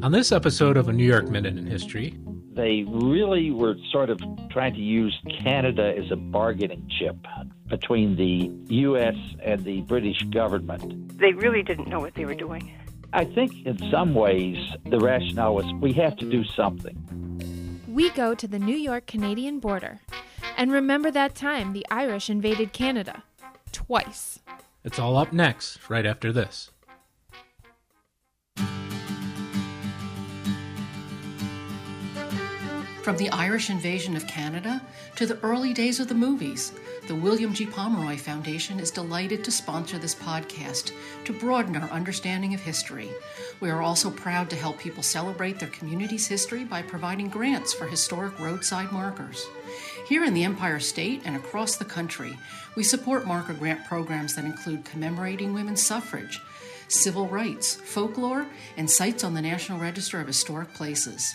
On this episode of A New York Minute in History, they really were sort of trying to use Canada as a bargaining chip between the U.S. and the British government. They really didn't know what they were doing. I think in some ways the rationale was we have to do something. We go to the New York Canadian border and remember that time the Irish invaded Canada twice. It's all up next, right after this. From the Irish invasion of Canada to the early days of the movies, the William G. Pomeroy Foundation is delighted to sponsor this podcast to broaden our understanding of history. We are also proud to help people celebrate their community's history by providing grants for historic roadside markers. Here in the Empire State and across the country, we support marker grant programs that include commemorating women's suffrage, civil rights, folklore, and sites on the National Register of Historic Places.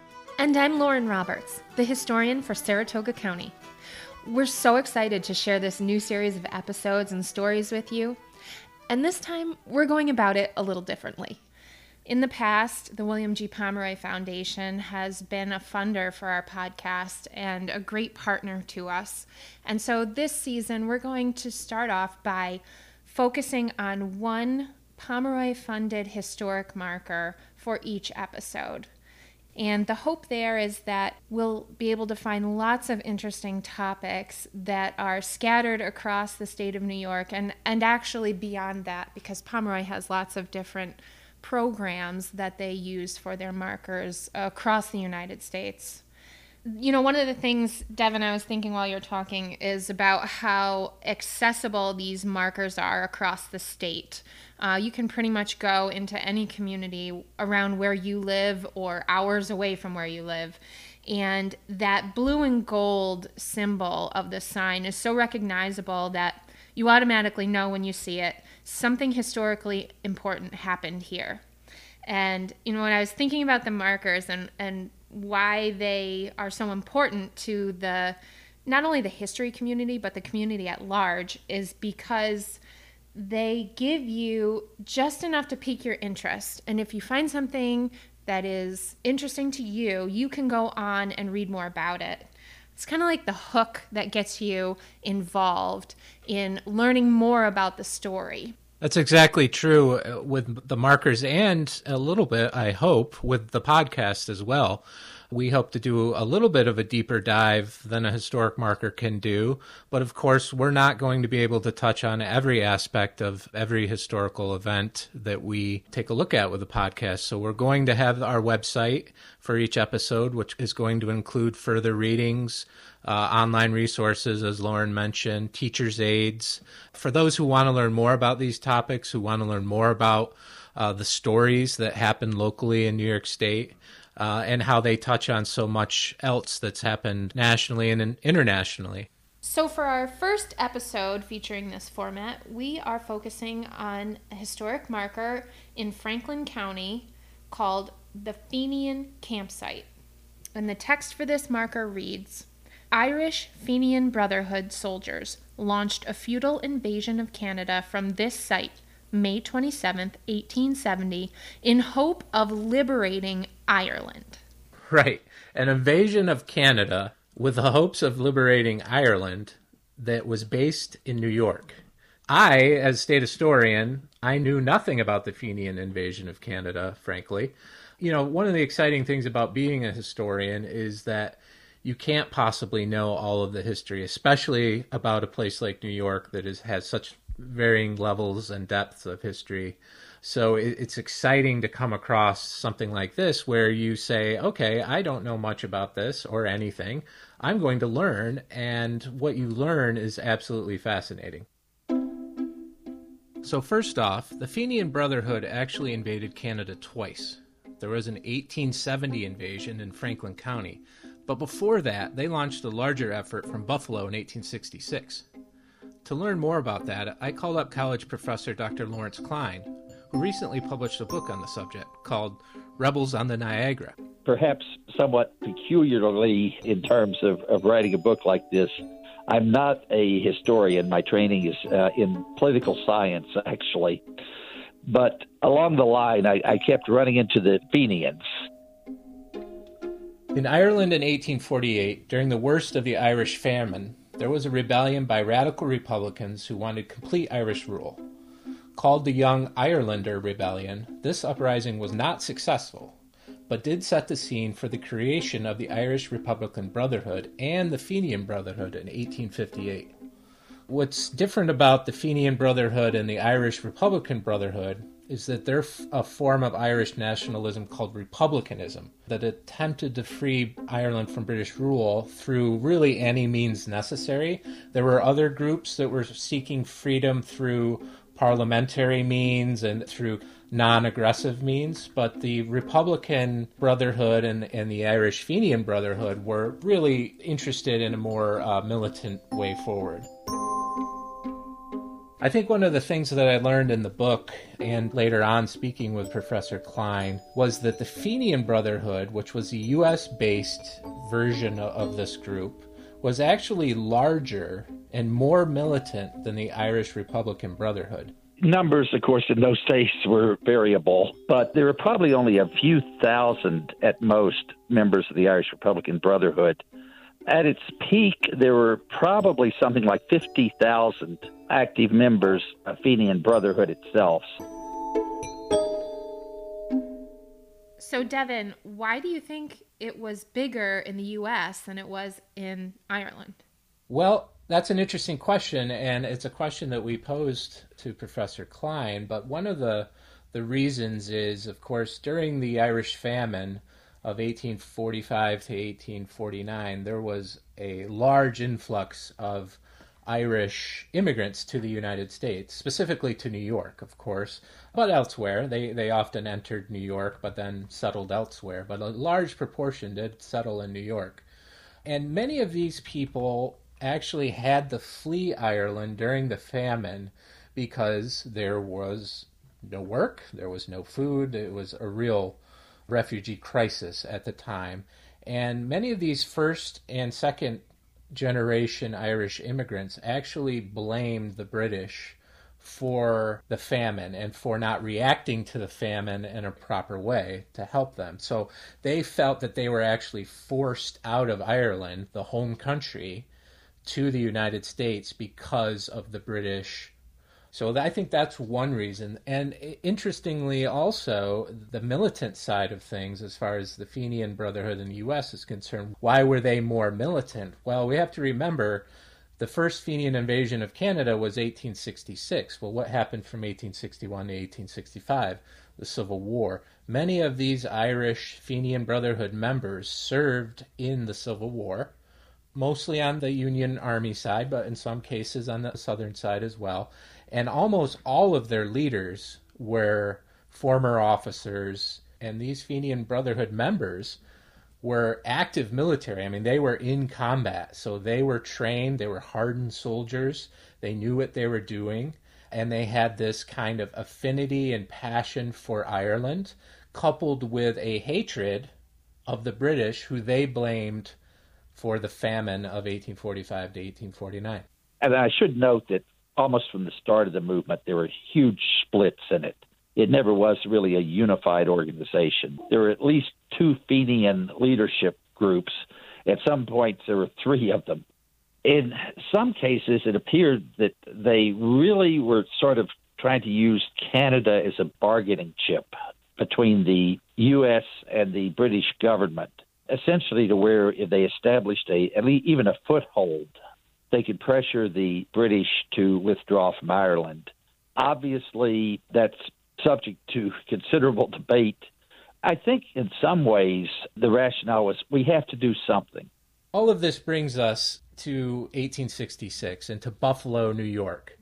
And I'm Lauren Roberts, the historian for Saratoga County. We're so excited to share this new series of episodes and stories with you. And this time, we're going about it a little differently. In the past, the William G. Pomeroy Foundation has been a funder for our podcast and a great partner to us. And so this season, we're going to start off by focusing on one Pomeroy funded historic marker for each episode. And the hope there is that we'll be able to find lots of interesting topics that are scattered across the state of New York and, and actually beyond that, because Pomeroy has lots of different programs that they use for their markers across the United States. You know, one of the things, Devin, I was thinking while you're talking is about how accessible these markers are across the state. Uh, you can pretty much go into any community around where you live or hours away from where you live. And that blue and gold symbol of the sign is so recognizable that you automatically know when you see it something historically important happened here. And, you know, when I was thinking about the markers and, and why they are so important to the not only the history community but the community at large is because they give you just enough to pique your interest. And if you find something that is interesting to you, you can go on and read more about it. It's kind of like the hook that gets you involved in learning more about the story. That's exactly true uh, with the markers and a little bit, I hope, with the podcast as well. We hope to do a little bit of a deeper dive than a historic marker can do. But of course, we're not going to be able to touch on every aspect of every historical event that we take a look at with the podcast. So we're going to have our website for each episode, which is going to include further readings, uh, online resources, as Lauren mentioned, teachers' aids. For those who want to learn more about these topics, who want to learn more about uh, the stories that happen locally in New York State, uh, and how they touch on so much else that's happened nationally and internationally. So, for our first episode featuring this format, we are focusing on a historic marker in Franklin County called the Fenian Campsite. And the text for this marker reads Irish Fenian Brotherhood soldiers launched a futile invasion of Canada from this site May 27th, 1870, in hope of liberating Ireland. Right. An invasion of Canada with the hopes of liberating Ireland that was based in New York. I, as state historian, I knew nothing about the Fenian invasion of Canada, frankly. You know, one of the exciting things about being a historian is that you can't possibly know all of the history, especially about a place like New York that is, has such varying levels and depths of history. So it's exciting to come across something like this where you say, okay, I don't know much about this or anything. I'm going to learn. And what you learn is absolutely fascinating. So, first off, the Fenian Brotherhood actually invaded Canada twice. There was an 1870 invasion in Franklin County, but before that, they launched a larger effort from Buffalo in 1866. To learn more about that, I called up college professor Dr. Lawrence Klein, who recently published a book on the subject called Rebels on the Niagara. Perhaps somewhat peculiarly in terms of, of writing a book like this, I'm not a historian. My training is uh, in political science, actually. But along the line, I, I kept running into the Fenians. In Ireland in 1848, during the worst of the Irish famine, there was a rebellion by radical Republicans who wanted complete Irish rule. Called the Young Irelander Rebellion, this uprising was not successful, but did set the scene for the creation of the Irish Republican Brotherhood and the Fenian Brotherhood in 1858 what's different about the Fenian Brotherhood and the Irish Republican Brotherhood is that they're a form of Irish nationalism called republicanism that attempted to free Ireland from British rule through really any means necessary. There were other groups that were seeking freedom through parliamentary means and through non aggressive means, but the Republican Brotherhood and, and the Irish Fenian Brotherhood were really interested in a more uh, militant way forward. I think one of the things that I learned in the book and later on speaking with Professor Klein was that the Fenian Brotherhood, which was a US based version of this group, was actually larger and more militant than the Irish Republican Brotherhood. Numbers, of course, in those days were variable, but there were probably only a few thousand at most members of the Irish Republican Brotherhood. At its peak, there were probably something like 50,000 active members of Fenian Brotherhood itself. So, Devin, why do you think it was bigger in the U.S. than it was in Ireland? Well, that's an interesting question, and it's a question that we posed to Professor Klein. But one of the the reasons is, of course, during the Irish famine, of 1845 to 1849, there was a large influx of Irish immigrants to the United States, specifically to New York, of course, but elsewhere. They, they often entered New York but then settled elsewhere, but a large proportion did settle in New York. And many of these people actually had to flee Ireland during the famine because there was no work, there was no food, it was a real refugee crisis at the time. And many of these first and second generation Irish immigrants actually blamed the British for the famine and for not reacting to the famine in a proper way to help them. So they felt that they were actually forced out of Ireland, the home country, to the United States because of the British so I think that's one reason. And interestingly, also, the militant side of things, as far as the Fenian Brotherhood in the U.S. is concerned, why were they more militant? Well, we have to remember the first Fenian invasion of Canada was 1866. Well, what happened from 1861 to 1865? The Civil War. Many of these Irish Fenian Brotherhood members served in the Civil War mostly on the Union Army side, but in some cases on the Southern side as well and almost all of their leaders were former officers, and these Fenian Brotherhood members were active military. I mean, they were in combat, so they were trained, they were hardened soldiers, they knew what they were doing, and they had this kind of affinity and passion for Ireland, coupled with a hatred of the British, who they blamed for the famine of 1845 to 1849. And I should note that almost from the start of the movement, there were huge splits in it. It never was really a unified organization. There were at least two Fenian leadership groups. At some points, there were three of them. In some cases, it appeared that they really were sort of trying to use Canada as a bargaining chip between the U.S. and the British government, essentially to where they established a at least even a foothold they could pressure the British to withdraw from Ireland. Obviously, that's subject to considerable debate. I think in some ways the rationale was we have to do something. All of this brings us to 1866 and to Buffalo, New York.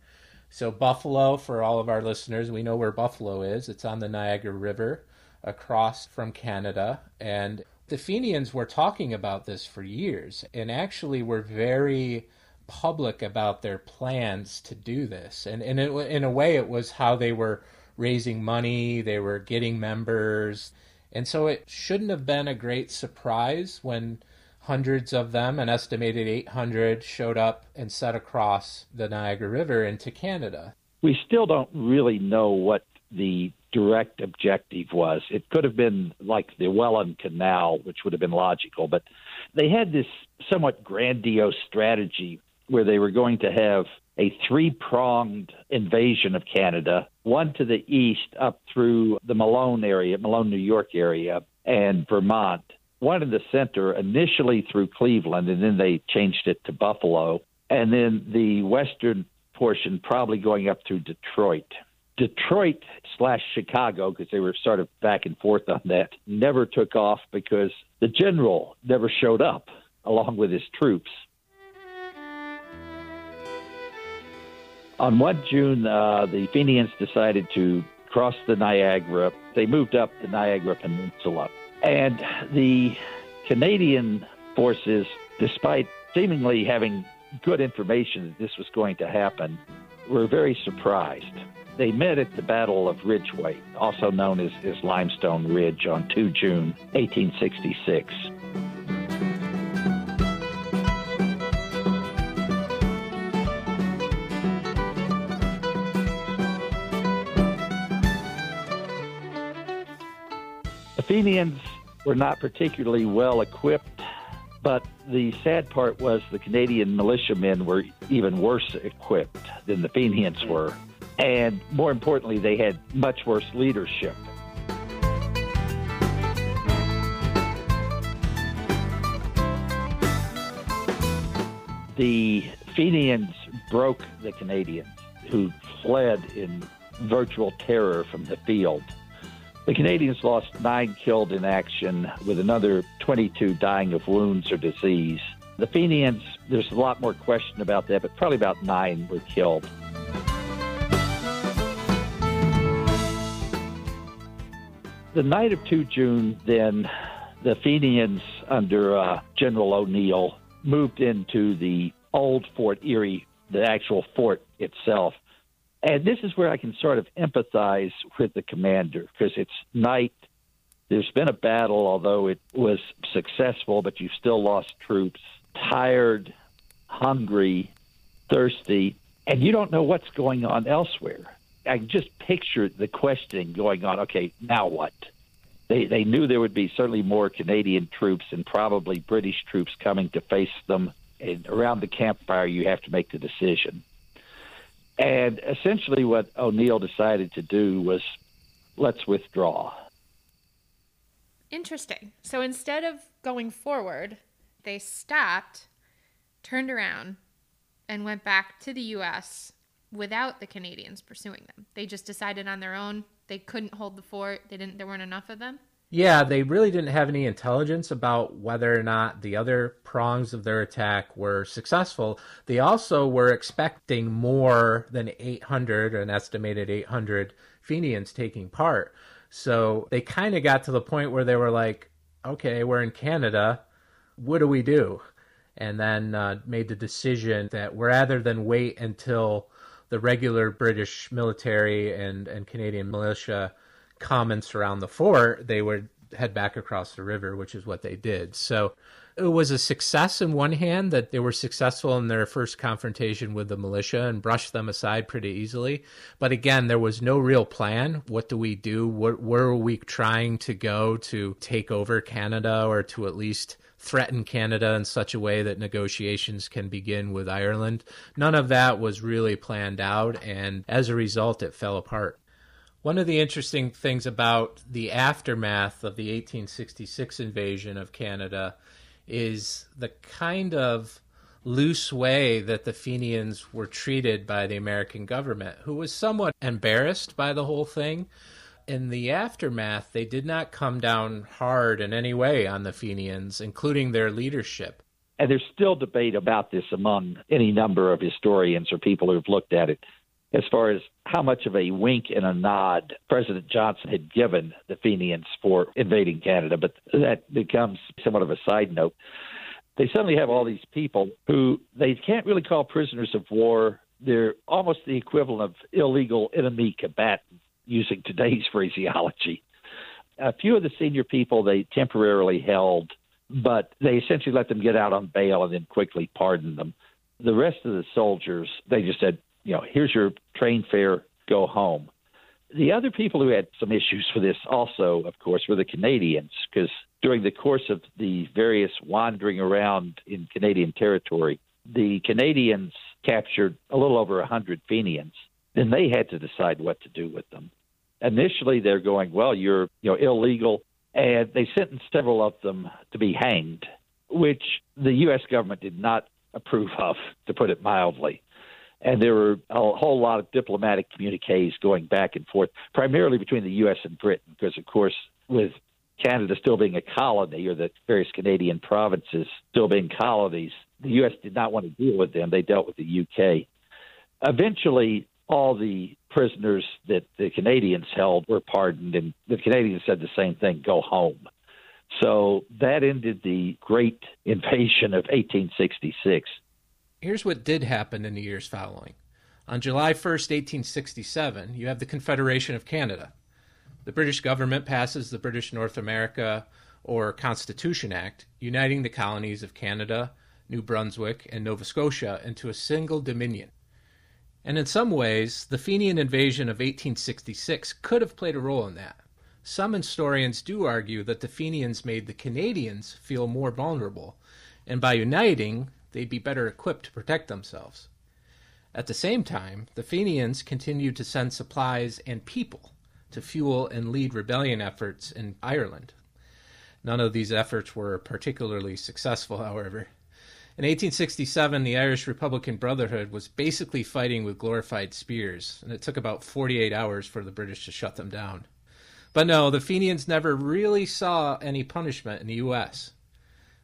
So, Buffalo, for all of our listeners, we know where Buffalo is. It's on the Niagara River. across from Canada. And the Fenians were talking about this for years and actually were very public about their plans to do this. And, and it, in a way, it was how they were raising money, they were getting members. And so it shouldn't have been a great surprise when hundreds of them, an estimated 800, showed up and set across the Niagara River into Canada. We still don't really know what the direct objective was. It could have been like the Welland Canal, which would have been logical, but they had this somewhat grandiose strategy where they were going to have a three pronged invasion of Canada, one to the east up through the Malone area, Malone, New York area, and Vermont, one in the center, initially through Cleveland, and then they changed it to Buffalo, and then the western portion probably going up through Detroit. Detroit slash Chicago, because they were sort of back and forth on that, never took off because the general never showed up along with his troops. On 1 June, uh, the Fenians decided to cross the Niagara. They moved up the Niagara Peninsula. And the Canadian forces, despite seemingly having good information that this was going to happen, were very surprised. They met at the Battle of Ridgeway, also known as, as Limestone Ridge, on 2 June 1866. Fenians were not particularly well equipped, but the sad part was the Canadian militiamen were even worse equipped than the Fenians mm-hmm. were. And more importantly, they had much worse leadership. The Fenians broke the Canadians, who fled in virtual terror from the field. The Canadians lost nine killed in action, with another 22 dying of wounds or disease. The Fenians, there's a lot more question about that, but probably about nine were killed. The night of 2 June, then, the Fenians under uh, General O'Neill moved into the old Fort Erie, the actual fort itself. And this is where I can sort of empathize with the commander because it's night. There's been a battle, although it was successful, but you've still lost troops, tired, hungry, thirsty, and you don't know what's going on elsewhere. I just picture the questioning going on. Okay, now what? They they knew there would be certainly more Canadian troops and probably British troops coming to face them. And around the campfire, you have to make the decision. And essentially, what O'Neill decided to do was let's withdraw. Interesting. So instead of going forward, they stopped, turned around, and went back to the U.S. without the Canadians pursuing them. They just decided on their own they couldn't hold the fort. They didn't. There weren't enough of them. Yeah, they really didn't have any intelligence about whether or not the other prongs of their attack were successful. They also were expecting more than 800, an estimated 800 Fenians taking part. So they kind of got to the point where they were like, okay, we're in Canada. What do we do? And then uh, made the decision that rather than wait until the regular British military and, and Canadian militia comments around the fort, they would head back across the river, which is what they did. So it was a success in one hand that they were successful in their first confrontation with the militia and brushed them aside pretty easily. But again, there was no real plan. What do we do? Where, where are we trying to go to take over Canada or to at least threaten Canada in such a way that negotiations can begin with Ireland? None of that was really planned out. And as a result, it fell apart. One of the interesting things about the aftermath of the 1866 invasion of Canada is the kind of loose way that the Fenians were treated by the American government, who was somewhat embarrassed by the whole thing. In the aftermath, they did not come down hard in any way on the Fenians, including their leadership. And there's still debate about this among any number of historians or people who've looked at it as far as how much of a wink and a nod President Johnson had given the Fenians for invading Canada, but that becomes somewhat of a side note. They suddenly have all these people who they can't really call prisoners of war. They're almost the equivalent of illegal enemy combatants using today's phraseology. A few of the senior people they temporarily held, but they essentially let them get out on bail and then quickly pardoned them. The rest of the soldiers, they just said, you know, here's your train fare, go home. The other people who had some issues for this also, of course, were the Canadians, because during the course of the various wandering around in Canadian territory, the Canadians captured a little over a 100 Fenians. Then they had to decide what to do with them. Initially, they're going, well, you're you know illegal, and they sentenced several of them to be hanged, which the U.S. government did not approve of, to put it mildly and there were a whole lot of diplomatic communiques going back and forth, primarily between the U.S. and Britain, because, of course, with Canada still being a colony or the various Canadian provinces still being colonies, the U.S. did not want to deal with them. They dealt with the U.K. Eventually, all the prisoners that the Canadians held were pardoned, and the Canadians said the same thing go home. So that ended the Great Invasion of 1866. Here's what did happen in the years following. On July 1st, 1867, you have the Confederation of Canada. The British government passes the British North America or Constitution Act, uniting the colonies of Canada, New Brunswick, and Nova Scotia into a single dominion. And in some ways, the Fenian invasion of 1866 could have played a role in that. Some historians do argue that the Fenians made the Canadians feel more vulnerable, and by uniting, they'd be better equipped to protect themselves. At the same time, the Fenians continued to send supplies and people to fuel and lead rebellion efforts in Ireland. None of these efforts were particularly successful, however. In 1867, the Irish Republican Brotherhood was basically fighting with glorified spears, and it took about 48 hours for the British to shut them down. But no, the Fenians never really saw any punishment in the U.S.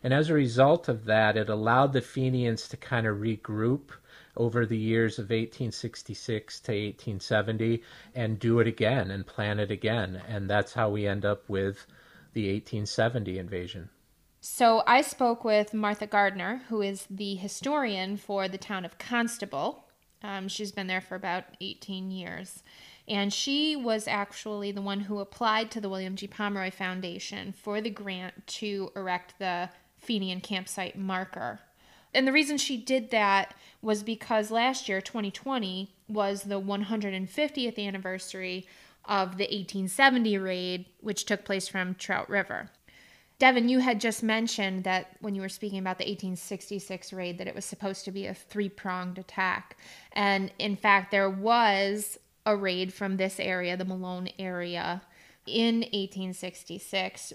And as a result of that, it allowed the Fenians to kind of regroup over the years of 1866 to 1870 and do it again and plan it again. And that's how we end up with the 1870 invasion. So I spoke with Martha Gardner, who is the historian for the town of Constable. Um, she's been there for about 18 years. And she was actually the one who applied to the William G. Pomeroy Foundation for the grant to erect the Fenian campsite marker. And the reason she did that was because last year, 2020, was the 150th anniversary of the 1870 raid, which took place from Trout River. Devin, you had just mentioned that when you were speaking about the 1866 raid, that it was supposed to be a three pronged attack. And in fact, there was a raid from this area, the Malone area, in 1866.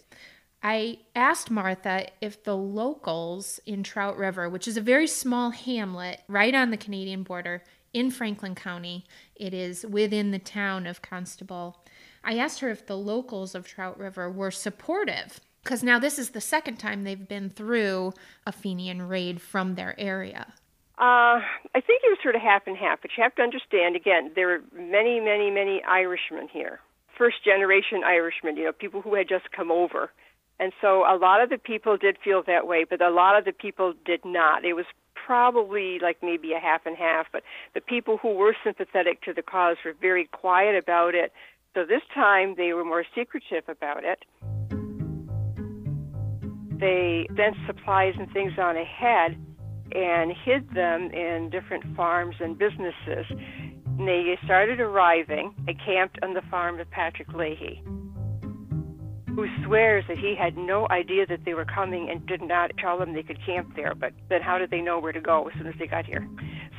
I asked Martha if the locals in Trout River, which is a very small hamlet right on the Canadian border in Franklin County, it is within the town of Constable. I asked her if the locals of Trout River were supportive because now this is the second time they've been through a Fenian raid from their area. Uh, I think it was sort of half and half, but you have to understand again, there are many, many, many Irishmen here. First generation Irishmen, you know, people who had just come over and so a lot of the people did feel that way, but a lot of the people did not. It was probably like maybe a half and half, but the people who were sympathetic to the cause were very quiet about it. So this time they were more secretive about it. They sent supplies and things on ahead and hid them in different farms and businesses. And they started arriving. They camped on the farm of Patrick Leahy who swears that he had no idea that they were coming and did not tell them they could camp there. But then how did they know where to go as soon as they got here?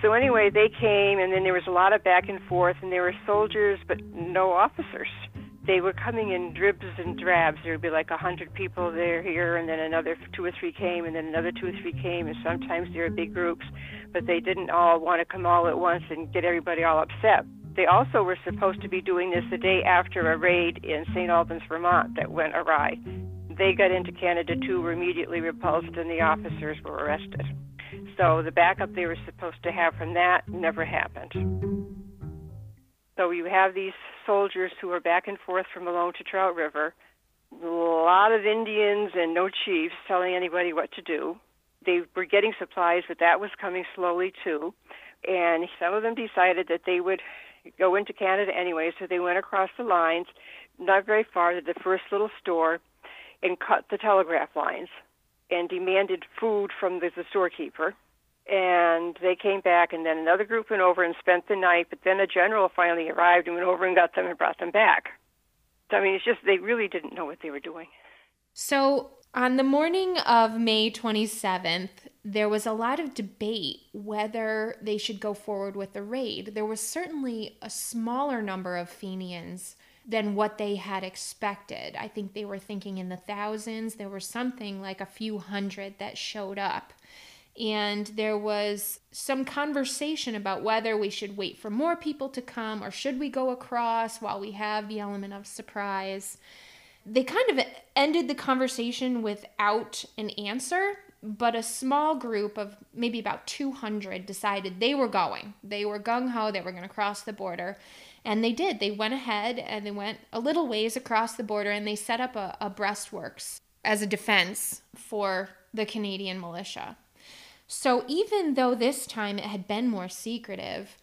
So anyway, they came, and then there was a lot of back and forth, and there were soldiers, but no officers. They were coming in dribs and drabs. There would be like a hundred people there here, and then another two or three came, and then another two or three came, and sometimes there were big groups. But they didn't all want to come all at once and get everybody all upset. They also were supposed to be doing this the day after a raid in St. Albans, Vermont that went awry. They got into Canada too, were immediately repulsed, and the officers were arrested. So the backup they were supposed to have from that never happened. So you have these soldiers who are back and forth from Malone to Trout River. A lot of Indians and no chiefs telling anybody what to do. They were getting supplies, but that was coming slowly too. And some of them decided that they would go into Canada anyway, so they went across the lines, not very far, to the first little store, and cut the telegraph lines and demanded food from the, the storekeeper. And they came back, and then another group went over and spent the night. But then a general finally arrived and went over and got them and brought them back. So, I mean, it's just they really didn't know what they were doing. So, on the morning of May 27th, there was a lot of debate whether they should go forward with the raid. There was certainly a smaller number of Fenians than what they had expected. I think they were thinking in the thousands. There were something like a few hundred that showed up. And there was some conversation about whether we should wait for more people to come or should we go across while we have the element of surprise. They kind of ended the conversation without an answer, but a small group of maybe about 200 decided they were going. They were gung ho, they were going to cross the border. And they did. They went ahead and they went a little ways across the border and they set up a, a breastworks as a defense for the Canadian militia. So even though this time it had been more secretive,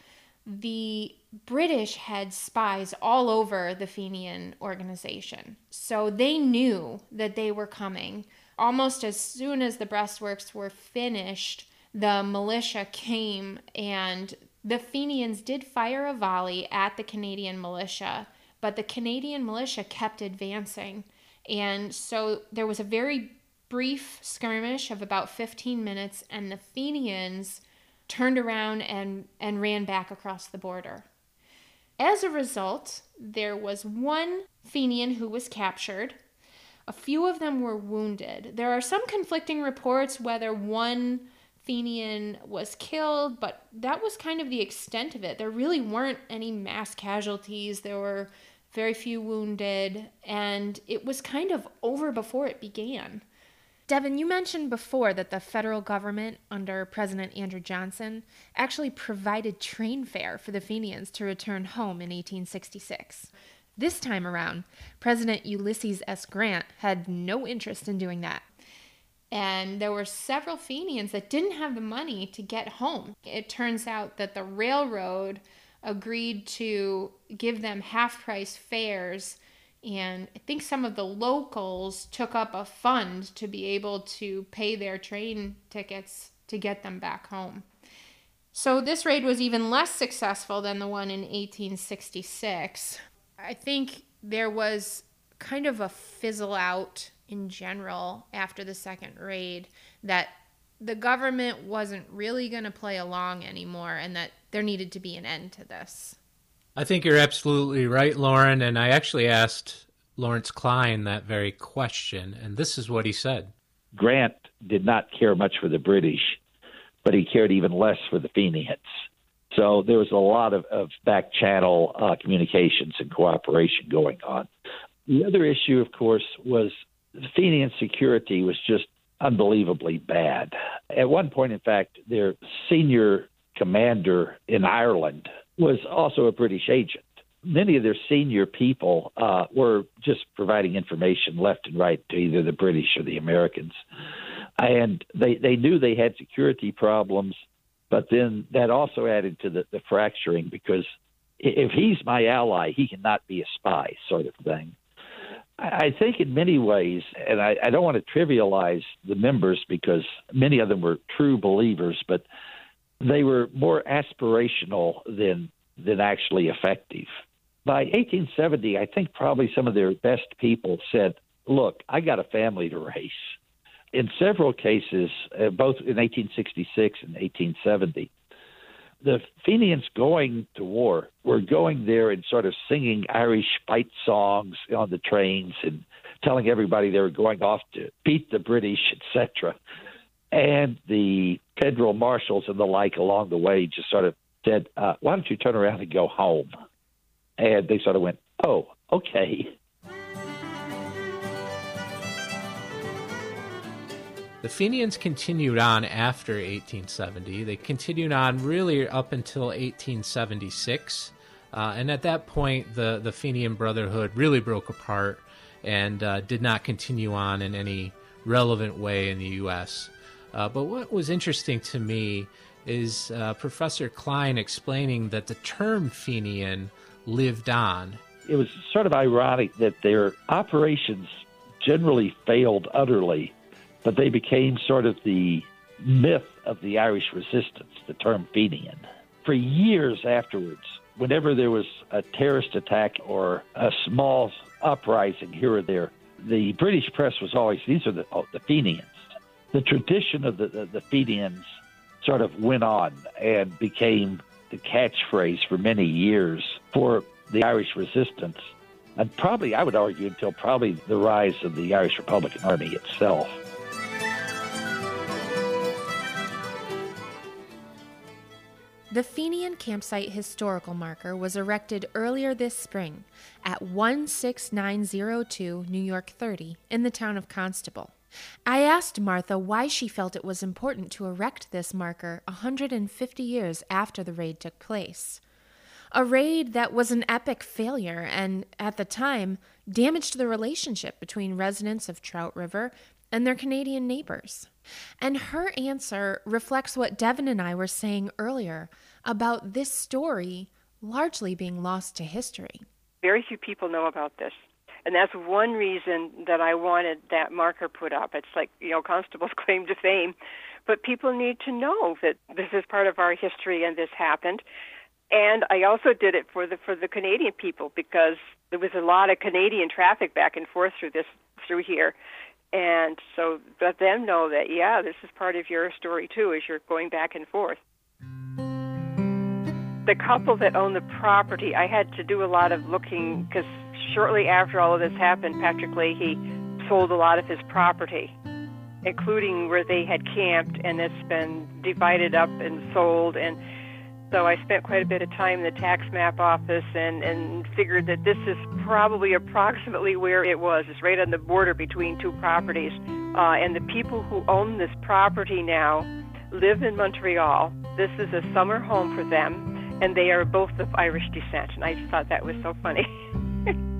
the British had spies all over the Fenian organization. So they knew that they were coming. Almost as soon as the breastworks were finished, the militia came and the Fenians did fire a volley at the Canadian militia, but the Canadian militia kept advancing. And so there was a very brief skirmish of about 15 minutes, and the Fenians turned around and, and ran back across the border. As a result, there was one Fenian who was captured. A few of them were wounded. There are some conflicting reports whether one Fenian was killed, but that was kind of the extent of it. There really weren't any mass casualties. There were very few wounded, and it was kind of over before it began. Devin, you mentioned before that the federal government under President Andrew Johnson actually provided train fare for the Fenians to return home in 1866. This time around, President Ulysses S. Grant had no interest in doing that. And there were several Fenians that didn't have the money to get home. It turns out that the railroad agreed to give them half price fares. And I think some of the locals took up a fund to be able to pay their train tickets to get them back home. So this raid was even less successful than the one in 1866. I think there was kind of a fizzle out in general after the second raid that the government wasn't really going to play along anymore and that there needed to be an end to this. I think you're absolutely right, Lauren. And I actually asked Lawrence Klein that very question, and this is what he said Grant did not care much for the British, but he cared even less for the Fenians. So there was a lot of, of back channel uh, communications and cooperation going on. The other issue, of course, was the Fenian security was just unbelievably bad. At one point, in fact, their senior commander in Ireland was also a British agent. Many of their senior people uh, were just providing information left and right to either the British or the Americans. And they, they knew they had security problems, but then that also added to the, the fracturing because if he's my ally, he cannot be a spy, sort of thing. I think in many ways, and I, I don't want to trivialize the members because many of them were true believers, but they were more aspirational than than actually effective. By 1870, I think probably some of their best people said, "Look, I got a family to raise." In several cases, uh, both in 1866 and 1870, the Fenians going to war were going there and sort of singing Irish fight songs on the trains and telling everybody they were going off to beat the British, etc. And the federal marshals and the like along the way just sort of said, uh, "Why don't you turn around and go home?" And they sort of went, "Oh, okay." The Fenians continued on after 1870. They continued on really up until 1876. Uh, and at that point, the, the Fenian Brotherhood really broke apart and uh, did not continue on in any relevant way in the U.S. Uh, but what was interesting to me is uh, Professor Klein explaining that the term Fenian lived on. It was sort of ironic that their operations generally failed utterly, but they became sort of the myth of the Irish resistance, the term Fenian. For years afterwards, whenever there was a terrorist attack or a small uprising here or there, the British press was always, these are the, oh, the Fenians. The tradition of the, the, the Fenians sort of went on and became the catchphrase for many years for the Irish resistance. And probably, I would argue, until probably the rise of the Irish Republican Army itself. The Fenian campsite historical marker was erected earlier this spring at 16902 New York 30 in the town of Constable. I asked Martha why she felt it was important to erect this marker 150 years after the raid took place. A raid that was an epic failure and, at the time, damaged the relationship between residents of Trout River and their Canadian neighbors. And her answer reflects what Devin and I were saying earlier about this story largely being lost to history. Very few people know about this. And that's one reason that I wanted that marker put up. It's like, you know, Constable's claim to fame. But people need to know that this is part of our history and this happened. And I also did it for the for the Canadian people because there was a lot of Canadian traffic back and forth through this through here. And so let them know that yeah, this is part of your story too as you're going back and forth the couple that owned the property, I had to do a lot of looking because shortly after all of this happened, Patrick Leahy sold a lot of his property, including where they had camped, and it's been divided up and sold. And so I spent quite a bit of time in the tax map office and, and figured that this is probably approximately where it was. It's right on the border between two properties. Uh, and the people who own this property now live in Montreal. This is a summer home for them and they are both of Irish descent. And I just thought that was so funny.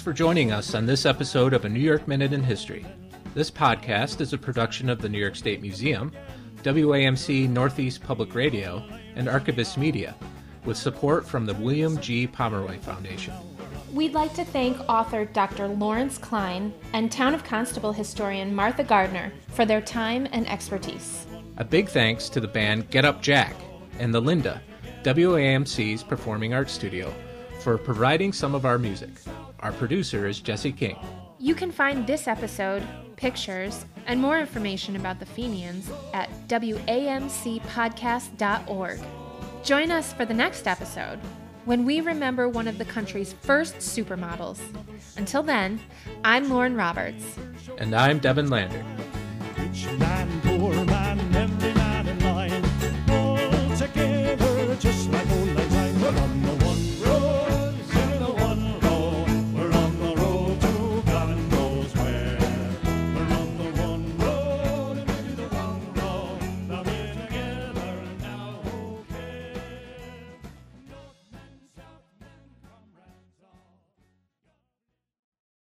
Thanks for joining us on this episode of A New York Minute in History. This podcast is a production of the New York State Museum, WAMC Northeast Public Radio, and Archivist Media, with support from the William G. Pomeroy Foundation. We'd like to thank author Dr. Lawrence Klein and Town of Constable historian Martha Gardner for their time and expertise. A big thanks to the band Get Up Jack and the Linda, WAMC's performing arts studio, for providing some of our music. Our producer is Jesse King. You can find this episode, pictures, and more information about the Fenians at WAMCpodcast.org. Join us for the next episode when we remember one of the country's first supermodels. Until then, I'm Lauren Roberts. And I'm Devin Lander.